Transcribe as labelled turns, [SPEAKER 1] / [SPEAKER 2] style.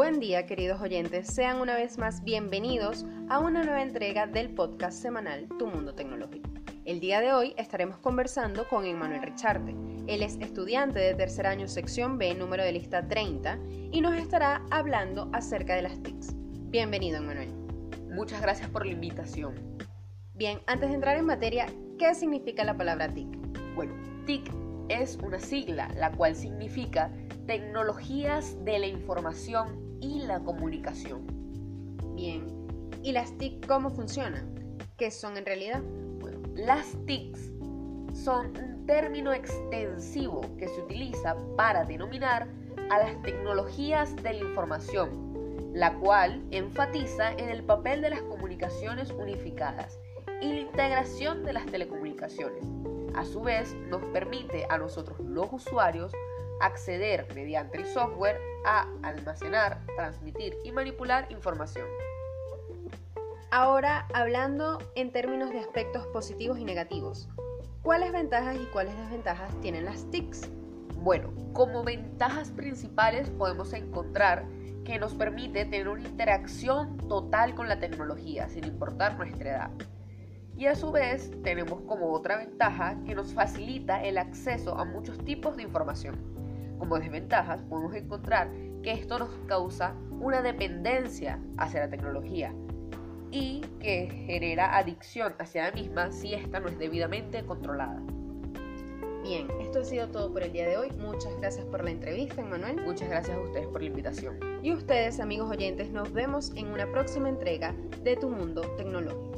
[SPEAKER 1] Buen día queridos oyentes, sean una vez más bienvenidos a una nueva entrega del podcast semanal Tu Mundo Tecnológico. El día de hoy estaremos conversando con Emmanuel Richarte. Él es estudiante de tercer año sección B, número de lista 30, y nos estará hablando acerca de las TICs. Bienvenido Emmanuel.
[SPEAKER 2] Muchas gracias por la invitación.
[SPEAKER 1] Bien, antes de entrar en materia, ¿qué significa la palabra TIC?
[SPEAKER 2] Bueno, TIC es una sigla, la cual significa tecnologías de la información y la comunicación.
[SPEAKER 1] Bien, ¿y las TIC cómo funcionan? ¿Qué son en realidad?
[SPEAKER 2] Bueno, las TICs son un término extensivo que se utiliza para denominar a las tecnologías de la información, la cual enfatiza en el papel de las comunicaciones unificadas y la integración de las telecomunicaciones. A su vez, nos permite a nosotros los usuarios acceder mediante el software a almacenar, transmitir y manipular información.
[SPEAKER 1] Ahora, hablando en términos de aspectos positivos y negativos, ¿cuáles ventajas y cuáles desventajas tienen las TICs?
[SPEAKER 2] Bueno, como ventajas principales podemos encontrar que nos permite tener una interacción total con la tecnología, sin importar nuestra edad. Y a su vez tenemos como otra ventaja que nos facilita el acceso a muchos tipos de información. Como desventajas podemos encontrar que esto nos causa una dependencia hacia la tecnología y que genera adicción hacia la misma si esta no es debidamente controlada.
[SPEAKER 1] Bien, esto ha sido todo por el día de hoy. Muchas gracias por la entrevista, Manuel.
[SPEAKER 2] Muchas gracias a ustedes por la invitación.
[SPEAKER 1] Y ustedes, amigos oyentes, nos vemos en una próxima entrega de Tu Mundo Tecnológico.